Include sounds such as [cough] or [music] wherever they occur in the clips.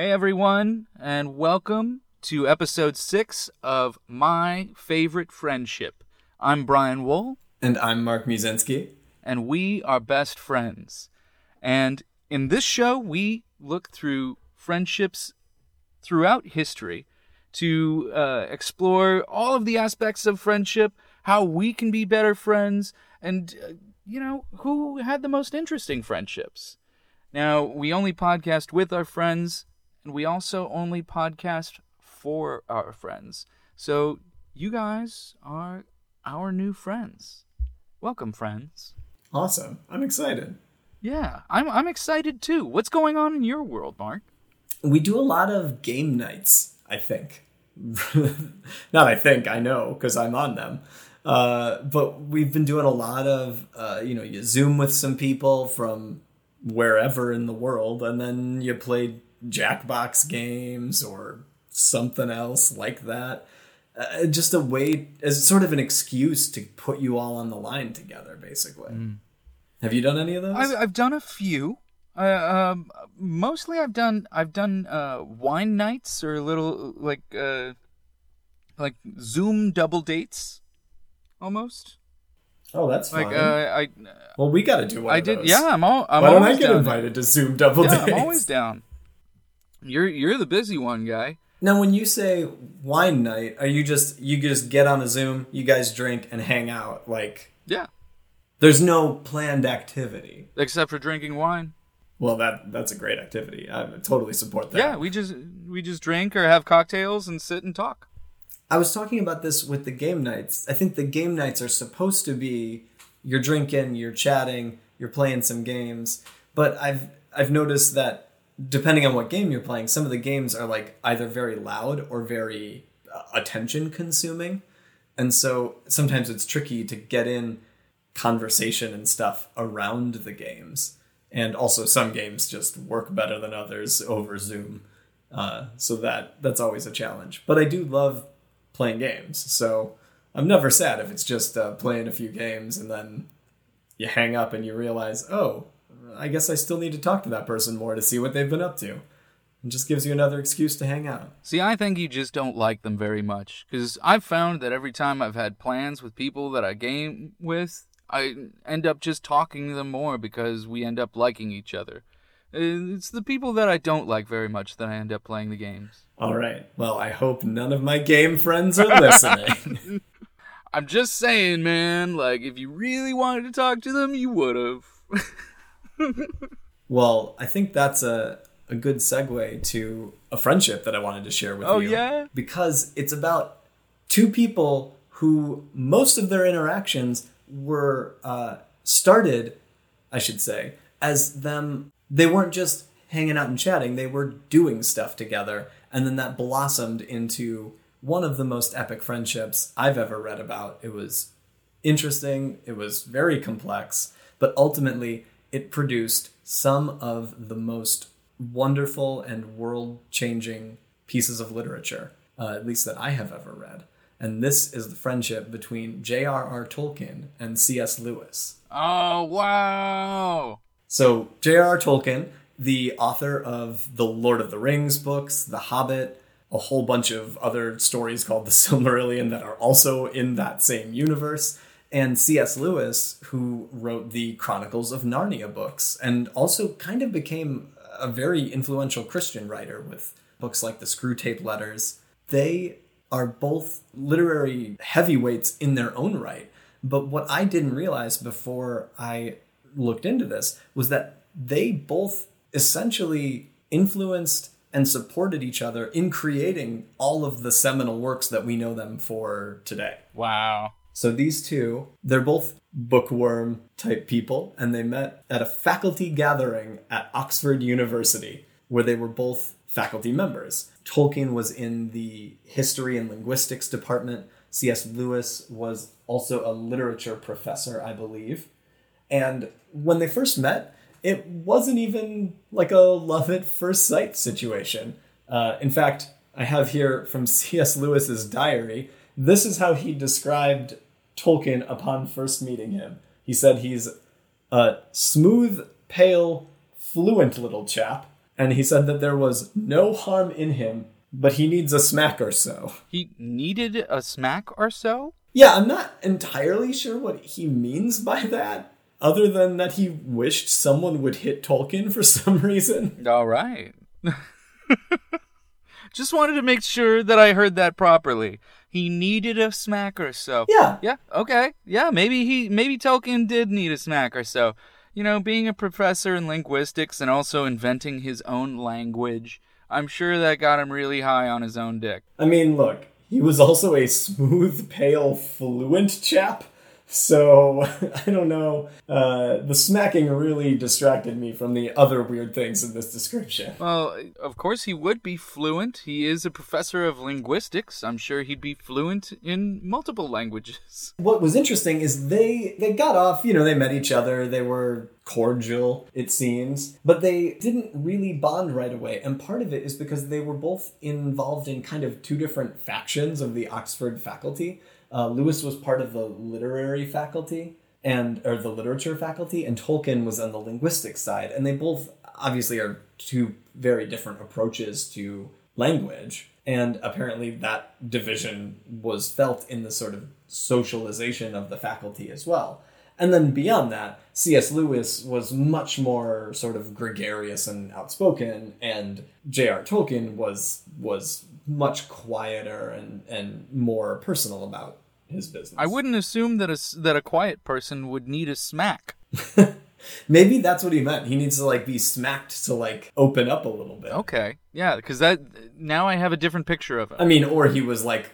Hey everyone, and welcome to episode six of My Favorite Friendship. I'm Brian Wool, And I'm Mark Muzinski. and we are best friends. And in this show, we look through friendships throughout history to uh, explore all of the aspects of friendship, how we can be better friends, and, uh, you know, who had the most interesting friendships. Now, we only podcast with our friends, and we also only podcast for our friends. So, you guys are our new friends. Welcome, friends. Awesome. I'm excited. Yeah, I'm I'm excited too. What's going on in your world, Mark? We do a lot of game nights, I think. [laughs] Not I think, I know, because I'm on them. Uh, but we've been doing a lot of, uh, you know, you Zoom with some people from wherever in the world, and then you play Jackbox games or something else like that. Uh, just a way, as sort of an excuse to put you all on the line together, basically. Have you done any of those? I've I've done a few. Uh, um, mostly I've done I've done uh, wine nights or little like uh, like Zoom double dates, almost. oh, that's Like fun. uh, I well, we got to do one I did those. yeah I'm all I'm Why don't I get down. invited to Zoom double Yeah, dates? I'm always down. You're you're the busy one guy. Now, when you say wine night, are you just you just get on a Zoom, you guys drink and hang out? Like, Yeah, there's no planned activity. except for drinking wine. Well, that that's a great activity. I totally support that. Yeah, we just we just drink or have cocktails and sit and talk. I was talking about this with the game nights. I think the game nights are supposed to be you're drinking, you're chatting, you're playing some games. But I've I've noticed that depending on what game you're playing, some of the games are like either very loud or very uh, attention consuming. And so sometimes it's tricky to get in conversation and stuff around the games. And also some games just work better than others over Zoom. Uh, so that that's always a challenge. But I do love playing games, so I'm never sad if it's just uh, playing a few games and then you hang up and you realize, oh, I guess I still need to talk to that person more to see what they've been up to. It just gives you another excuse to hang out. See, I think you just don't like them very much. Because I've found that every time I've had plans with people that I game with, I end up just talking to them more because we end up liking each other. Uh, It's the people that I don't like very much that I end up playing the games. All right. Well, I hope none of my game friends are listening. [laughs] [laughs] I'm just saying, man, like, if you really wanted to talk to them, you would have. [laughs] well, I think that's a, a good segue to a friendship that I wanted to share with Oh, you. yeah? Because it's about two people who most of their interactions were uh, started, I should say, as them. They weren't just hanging out and chatting, they were doing stuff together. And then that blossomed into one of the most epic friendships I've ever read about. It was interesting, it was very complex, but ultimately it produced some of the most wonderful and world changing pieces of literature, uh, at least that I have ever read. And this is the friendship between J.R.R. Tolkien and C.S. Lewis. Oh, wow. So, J.R.R. Tolkien, the author of the Lord of the Rings books, The Hobbit, a whole bunch of other stories called the Silmarillion that are also in that same universe, and C.S. Lewis, who wrote the Chronicles of Narnia books and also kind of became a very influential Christian writer with books like the Screwtape Letters. They are both literary heavyweights in their own right. But what I didn't realize before I looked into this was that they both essentially influenced and supported each other in creating all of the seminal works that we know them for today. Wow. So these two, they're both bookworm type people, and they met at a faculty gathering at Oxford University, where they were both faculty members. Tolkien was in the history and linguistics department. C.S. Lewis was also a literature professor, I believe. And when they first met, it wasn't even like a love at first sight situation. Uh, in fact, I have here from [laughs] C.S. Lewis's diary. This is how he described Tolkien upon first meeting him. He said he's a smooth, pale, fluent little chap, and he said that there was no harm in him, but he needs a smack or so. He needed a smack or so? Yeah, I'm not entirely sure what he means by that, other than that he wished someone would hit Tolkien for [laughs] some reason. All right. [laughs] Just wanted to make sure that I heard that properly. He needed a smack or so. Yeah. Yeah, okay. Yeah, maybe he maybe Tolkien did need a smack or so. You know, being a professor in linguistics and also inventing his own language, I'm sure that got him really high on his own dick. I mean, look, he was also a smooth, pale, fluent chap. So [laughs] I don't know. Uh, the smacking really distracted me from the other weird things in this description. Well, of course he would be fluent. He is a professor of linguistics. I'm sure he'd be fluent in multiple languages. [laughs] What was interesting is they they got off. You know, they met each other. They were cordial, it seems, but they didn't really bond right away. And part of it is because they were both involved in kind of two different factions of the Oxford faculty. Uh, Lewis was part of the literary faculty and or the literature faculty, and Tolkien was on the linguistic side. And they both obviously are two very different approaches to language. And apparently, that division was felt in the sort of socialization of the faculty as well. And then beyond that, C.S. Lewis was much more sort of gregarious and outspoken, and J.R. Tolkien was was much quieter and, and more personal about his business. I wouldn't assume that a, that a quiet person would need a smack. [laughs] Maybe that's what he meant. He needs to like be smacked to like open up a little bit. Okay. Yeah, because that now I have a different picture of him. I mean, or he was like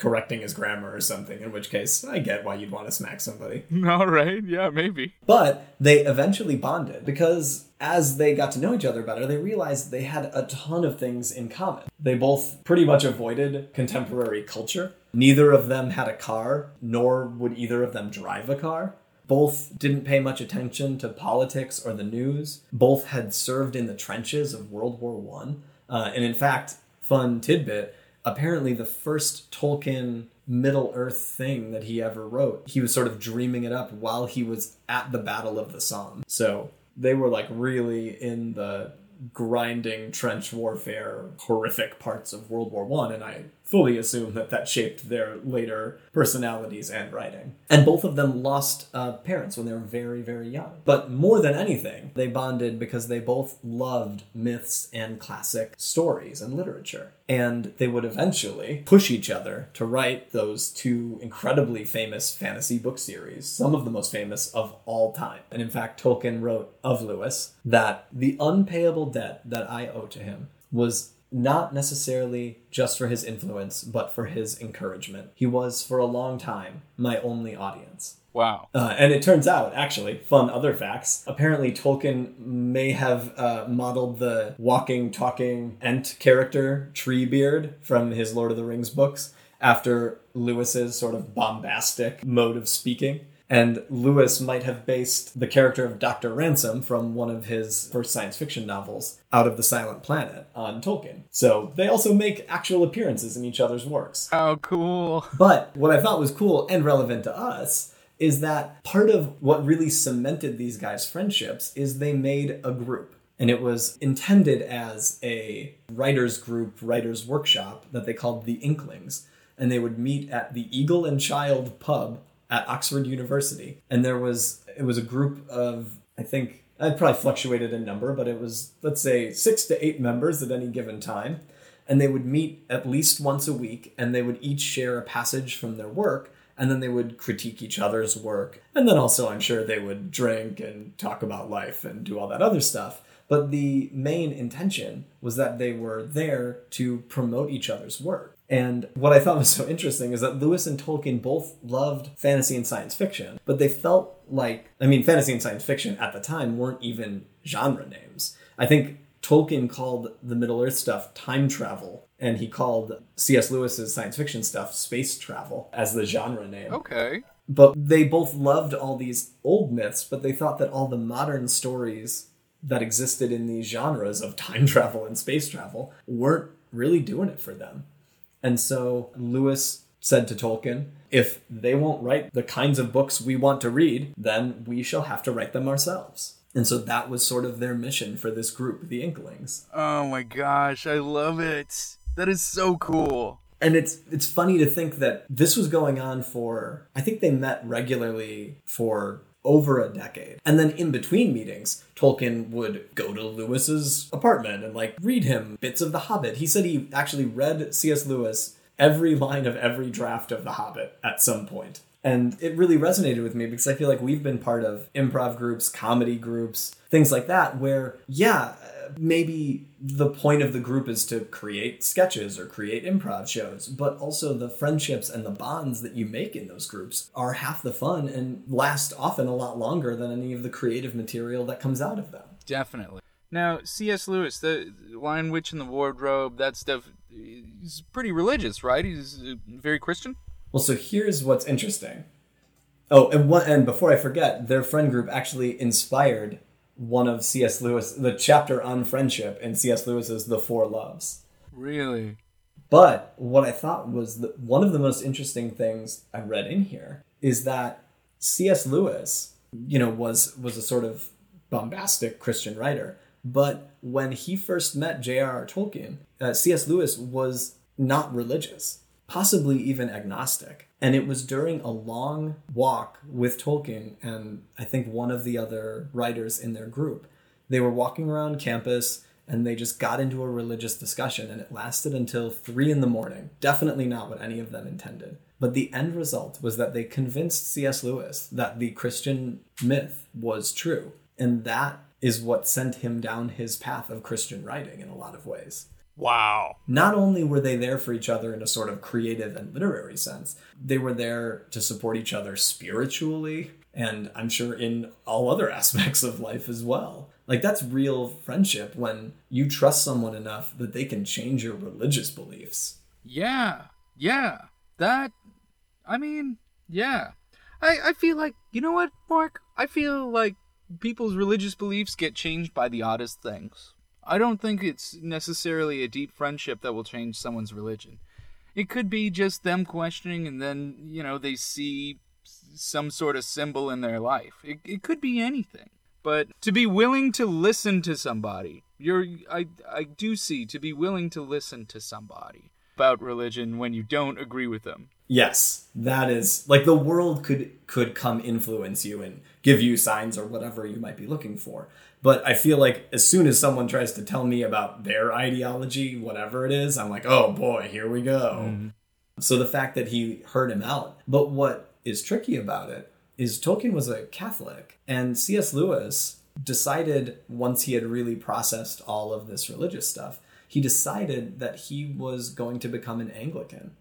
correcting his grammar or something, in which case I get why you'd want to smack somebody. [laughs] All right. Yeah, maybe. But they eventually bonded because as they got to know each other better, they realized they had a ton of things in common. They both pretty much avoided contemporary culture. Neither of them had a car, nor would either of them drive a car. Both didn't pay much attention to politics or the news. Both had served in the trenches of World War One. Uh, and in fact, fun tidbit apparently the first Tolkien Middle Earth thing that he ever wrote, he was sort of dreaming it up while he was at the Battle of the Somme. So they were like really in the grinding trench warfare horrific parts of world war one and i fully assume that that shaped their later personalities and writing. And both of them lost uh, parents when they were very very young. But more than anything they bonded because they both loved myths and classic stories and literature and they would eventually push each other to write those two incredibly famous fantasy book series, some of the most famous of all time. And in fact, Tolkien wrote of Lewis that the unpayable debt that I owe to him was not necessarily just for his influence, but for his encouragement. He was, for a long time, my only audience. Wow. Uh, and it turns out, actually, fun other facts. Apparently, Tolkien may have uh, modeled the walking, talking Ent character, Treebeard, from his Lord of the Rings books after Lewis's sort of bombastic mode of speaking. And Lewis might have based the character of Dr. Ransom from one of his first science fiction novels, Out of the Silent Planet, on Tolkien. So they also make actual appearances in each other's works. Oh, cool. But what I thought was cool and relevant to us is that part of what really cemented these guys' friendships is they made a group. And it was intended as a writers' group, writers' workshop that they called the Inklings. And they would meet at the Eagle and Child pub at Oxford University. And there was, it was a group of, I think, I'd probably fluctuated in number, but it was, let's say, six to eight members at any given time and they would meet at least once a week and they would each share a passage from their work and then they would critique each other's work and then also i'm sure they would drink and talk about life and do all that other stuff but the main intention was that they were there to promote each other's work and what I thought was so interesting is that Lewis and Tolkien both loved fantasy and science fiction, but they felt like, I mean, fantasy and science fiction at the time weren't even genre names. I think Tolkien called the Middle Earth stuff time travel, and he called C.S. Lewis's science fiction stuff space travel as the genre name. Okay. But they both loved all these old myths, but they thought that all the modern stories that existed in these genres of time travel and space travel weren't really doing it for them. And so Lewis said to Tolkien, if they won't write the kinds of books we want to read, then we shall have to write them ourselves. And so that was sort of their mission for this group, the Inklings. Oh my gosh, I love it. That is so cool. And it's it's funny to think that this was going on for I think they met regularly for over a decade. And then in between meetings, Tolkien would go to Lewis's apartment and like read him bits of The Hobbit. He said he actually read C.S. Lewis every line of every draft of The Hobbit at some point. And it really resonated with me because I feel like we've been part of improv groups, comedy groups, things like that, where, yeah, maybe the point of the group is to create sketches or create improv shows, but also the friendships and the bonds that you make in those groups are half the fun and last often a lot longer than any of the creative material that comes out of them. Definitely. Now, C.S. Lewis, the Lion Witch in the Wardrobe, that stuff, he's pretty religious, right? He's uh, very Christian? Well, so here's what's interesting. Oh, and one, and before I forget, their friend group actually inspired one of C.S. Lewis, the chapter on friendship in C.S. Lewis's The Four Loves. Really? But what I thought was that one of the most interesting things I read in here is that C.S. Lewis, you know, was was a sort of bombastic Christian writer, but when he first met J.R.R. Tolkien, uh, C.S. Lewis was not religious, possibly even agnostic. And it was during a long walk with Tolkien and I think one of the other writers in their group. They were walking around campus and they just got into a religious discussion and it lasted until three in the morning. Definitely not what any of them intended. But the end result was that they convinced C.S. Lewis that the Christian myth was true. And that is what sent him down his path of Christian writing in a lot of ways. Wow. Not only were they there for each other in a sort of creative and literary sense, they were there to support each other spiritually and I'm sure in all other [laughs] aspects of life as well. Like that's real friendship when you trust someone enough that they can change your religious beliefs. Yeah. Yeah. That I mean, yeah. I I feel like, you know what, Mark? I feel like people's religious beliefs get changed by the oddest things. I don't think it's necessarily a deep friendship that will change someone's religion. It could be just them questioning and then, you know, they see some sort of symbol in their life. It, it could be anything. But to be willing to listen to somebody, you're I I do see to be willing to listen to somebody about religion when you don't agree with them. Yes, that is like the world could could come influence you and give you signs or whatever you might be looking for. But I feel like as soon as someone tries to tell me about their ideology, whatever it is, I'm like, oh boy, here we go. Mm-hmm. So the fact that he heard him out. But what is tricky about it is Tolkien was a Catholic, and C.S. Lewis decided once he had really processed all of this religious stuff, he decided that he was going to become an Anglican.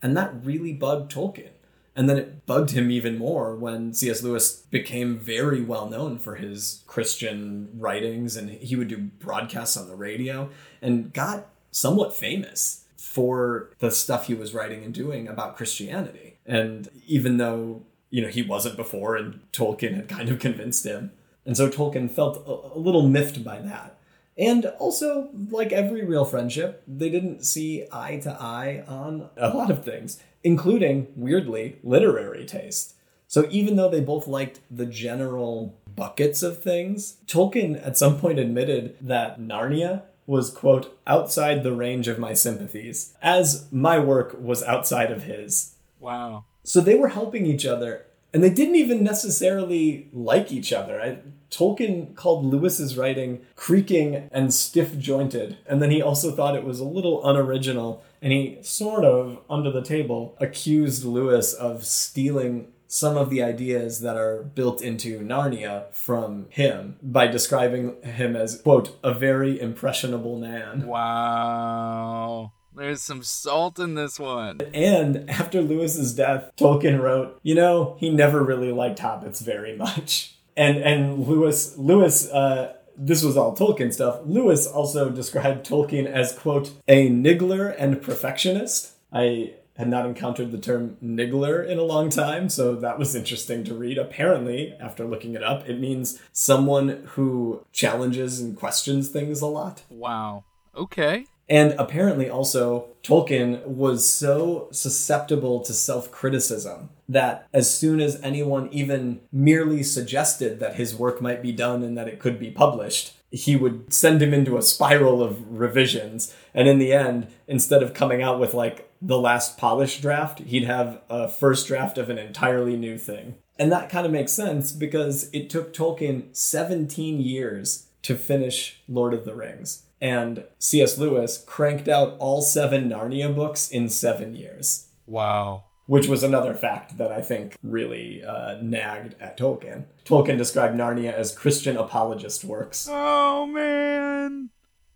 And that really bugged Tolkien and then it bugged him even more when C.S. Lewis became very well known for his Christian writings and he would do broadcasts on the radio and got somewhat famous for the stuff he was writing and doing about Christianity. And even though, you know, he wasn't before and Tolkien had kind of convinced him. And so Tolkien felt a, little miffed by that. And also, like every real friendship, they didn't see eye to eye on a lot of things including, weirdly, literary taste. So even though they both liked the general buckets of things, Tolkien at some point admitted that Narnia was, quote, outside the range of my sympathies, as my work was outside of his. Wow. So they were helping each other, and they didn't even necessarily like each other. I, Tolkien called Lewis's writing creaking and stiff jointed, and then he also thought it was a little unoriginal and he sort of, under the table, accused Lewis of stealing some of the ideas that are built into Narnia from him by describing him as, quote, a very impressionable man. Wow. There's some salt in this one. And after Lewis's death, Tolkien wrote, you know, he never really liked hobbits very much. And and Lewis Lewis uh, this was all Tolkien stuff. Lewis also described Tolkien as, quote, a niggler and perfectionist. I had not encountered the term niggler in a long time, so that was interesting to read. Apparently, after looking it up, it means someone who challenges and questions things a lot. Wow. Okay. And apparently, also, Tolkien was so susceptible to self criticism that as soon as anyone even merely suggested that his work might be done and that it could be published, he would send him into a spiral of revisions. And in the end, instead of coming out with like the last polished draft, he'd have a first draft of an entirely new thing. And that kind of makes sense because it took Tolkien 17 years to finish Lord of the Rings and C.S. Lewis cranked out all seven Narnia books in seven years. Wow. Which was another fact that I think really uh, nagged at Tolkien. Tolkien described Narnia as Christian apologist works. Oh, man.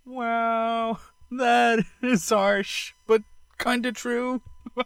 Wow. [laughs] That is harsh, but kind of true. [laughs]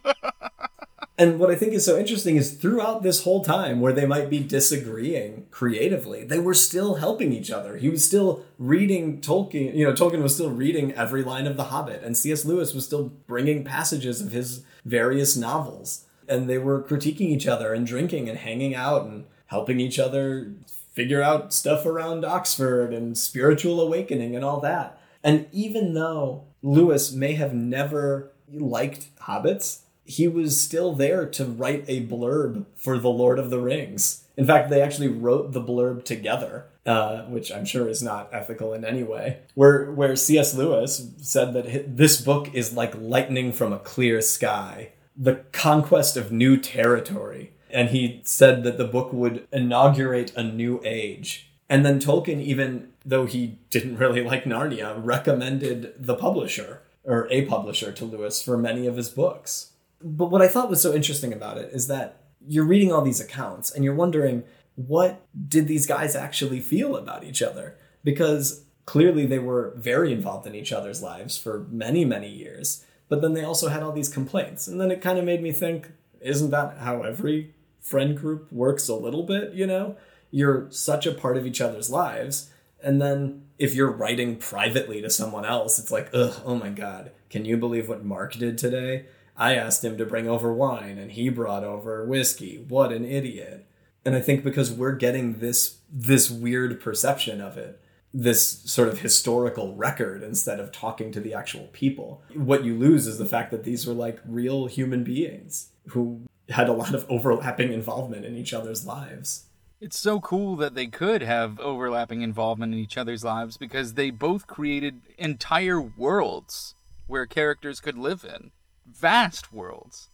And what I think is so interesting is throughout this whole time where they might be disagreeing creatively, they were still helping each other. He was still reading Tolkien, you know, Tolkien was still reading every line of The Hobbit, and C.S. Lewis was still bringing passages of his various novels. And they were critiquing each other and drinking and hanging out and helping each other figure out stuff around Oxford and spiritual awakening and all that. And even though Lewis may have never liked hobbits, he was still there to write a blurb for The Lord of the Rings. In fact, they actually wrote the blurb together, uh, which I'm sure is not ethical in any way. Where where C.S. Lewis said that this book is like lightning from a clear sky, the conquest of new territory, and he said that the book would inaugurate a new age. And then Tolkien, even though he didn't really like Narnia, recommended the publisher or a publisher to Lewis for many of his books but what I thought was so interesting about it is that you're reading all these accounts and you're wondering what did these guys actually feel about each other? Because clearly they were very involved in each other's lives for many, many years. But then they also had all these complaints. And then it kind of made me think, isn't that how every friend group works a little bit, you know? You're such a part of each other's lives. And then if you're writing privately to someone else, it's like, ugh, oh my God, can you believe what Mark did today? I asked him to bring over wine and he brought over whiskey. What an idiot. And I think because we're getting this this weird perception of it, this sort of historical record instead of talking to the actual people. What you lose is the fact that these were like real human beings who had a lot of overlapping involvement in each other's lives. It's so cool that they could have overlapping involvement in each other's lives because they both created entire worlds where characters could live in vast worlds.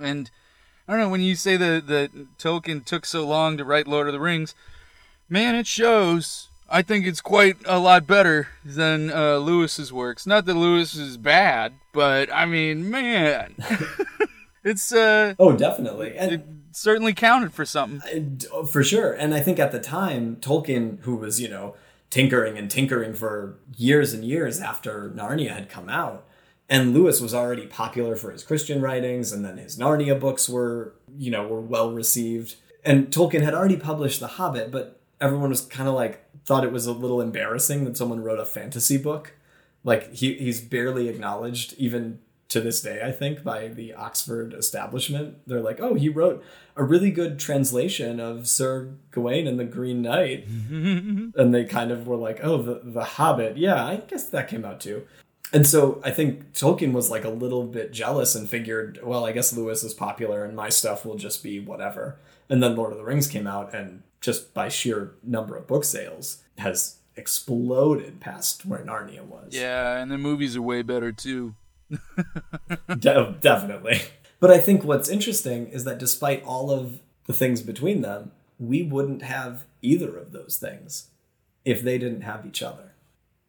And I don't know when you say the that Tolkien took so long to write Lord of the Rings, man, it shows. I think it's quite a lot better than uh, Lewis's works. Not that Lewis is bad, but I mean, man, [laughs] it's uh oh, definitely, and it certainly counted for something for sure. And I think at the time, Tolkien, who was you know tinkering and tinkering for years and years after Narnia had come out, and Lewis was already popular for his Christian writings, and then his Narnia books were, you know, were well received. And Tolkien had already published The Hobbit, but everyone was kind of like thought it was a little embarrassing that someone wrote a fantasy book. Like he he's barely acknowledged even to this day, I think, by the Oxford establishment. They're like, oh, he wrote a really good translation of Sir Gawain and the Green Knight. [laughs] and they kind of were like, oh, the, the Hobbit. Yeah, I guess that came out too and so I think Tolkien was like a little bit jealous and figured, well, I guess Lewis is popular and my stuff will just be whatever. And then Lord of the Rings came out and just by sheer number of book sales has exploded past where Narnia was. Yeah, and the movies are way better too. [laughs] De- definitely. But I think what's interesting is that despite all of the things between them, we wouldn't have either of those things if they didn't have each other.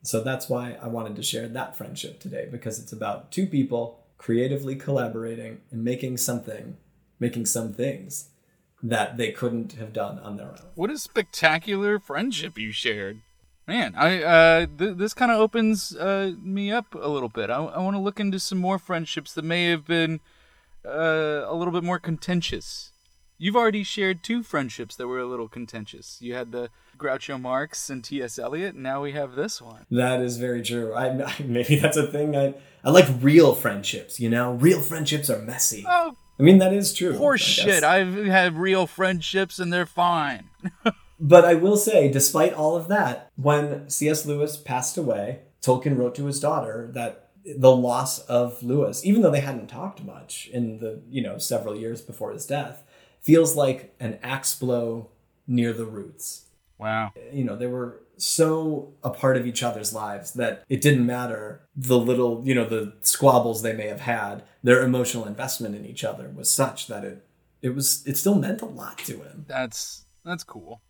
So that's why I wanted to share that friendship today because it's about two people creatively collaborating and making something, making some things that they couldn't have done on their own. What a spectacular friendship you shared. Man, I uh, th- this kind of opens uh, me up a little bit. I, I want to look into some more friendships that may have been uh, a little bit more contentious. You've already shared two friendships that were a little contentious. You had the Groucho Marx and T.S. Eliot. And now we have this one. That is very true. I, I, [laughs] maybe that's a thing. I I like real friendships. You know, real friendships are messy. Oh, I mean that is true. Horse shit. I've had real friendships and they're fine. [laughs] but I will say, despite all of that, when C.S. Lewis passed away, Tolkien wrote to his daughter that the loss of Lewis, even though they hadn't talked much in the you know several years before his death, feels like an axe blow near the roots. Wow. You know, they were so a part of each other's lives that it didn't matter the little, you know, the squabbles they may have had. Their emotional investment in each other was such that it it was it still meant a lot to him. That's that's cool.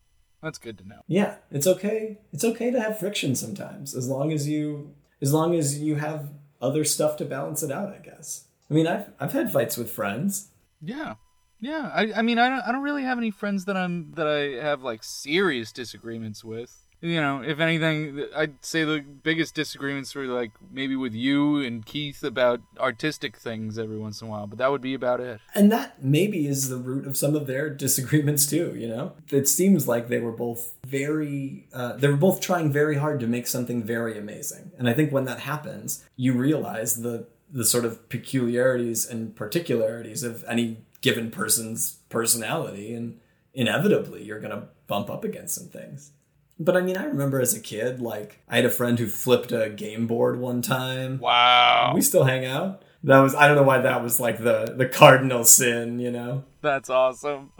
That's good to know. Yeah, it's okay. It's okay to have friction sometimes as long as you as long as you have other stuff to balance it out, I guess. I mean, I've I've had fights with friends. Yeah. Yeah, I, I mean, I don't, I don't really have any friends that I'm that I have like serious disagreements with. You know, if anything, I'd say the biggest disagreements were like maybe with you and Keith about artistic things every once in a while, but that would be about it. And that maybe is the root of some of their [laughs] disagreements too. You know, it seems like they were both very, uh, they were both trying very hard to make something very amazing. And I think when that happens, you realize the the sort of peculiarities and particularities of any given person's personality and inevitably you're going to bump up against some things. But i mean i remember as a kid like i had a friend who flipped a game board one time. Wow. we still hang out. That was i don't know why that was like the the cardinal sin you know? That's awesome.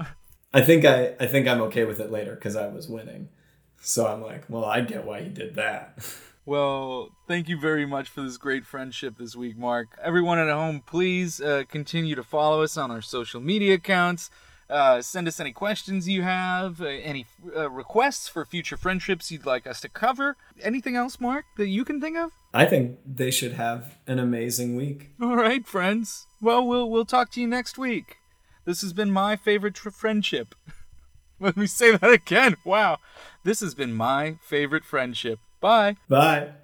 i think i i think i'm okay with it later because i was winning. So i'm like well i get why he did that [laughs] Well, thank you very much for this great friendship this week, Mark. Everyone at home, please uh, continue to follow us on our social media accounts. Uh, send us any questions you have, uh, any uh, requests for future friendships you'd like us to cover. Anything else, Mark, that you can think of? i think they should have an amazing week All right, friends. Well, we'll we'll talk to you next week. This has been my favorite tr- friendship. [laughs] Let me say that again. Wow. This has been my favorite friendship. Bye. bye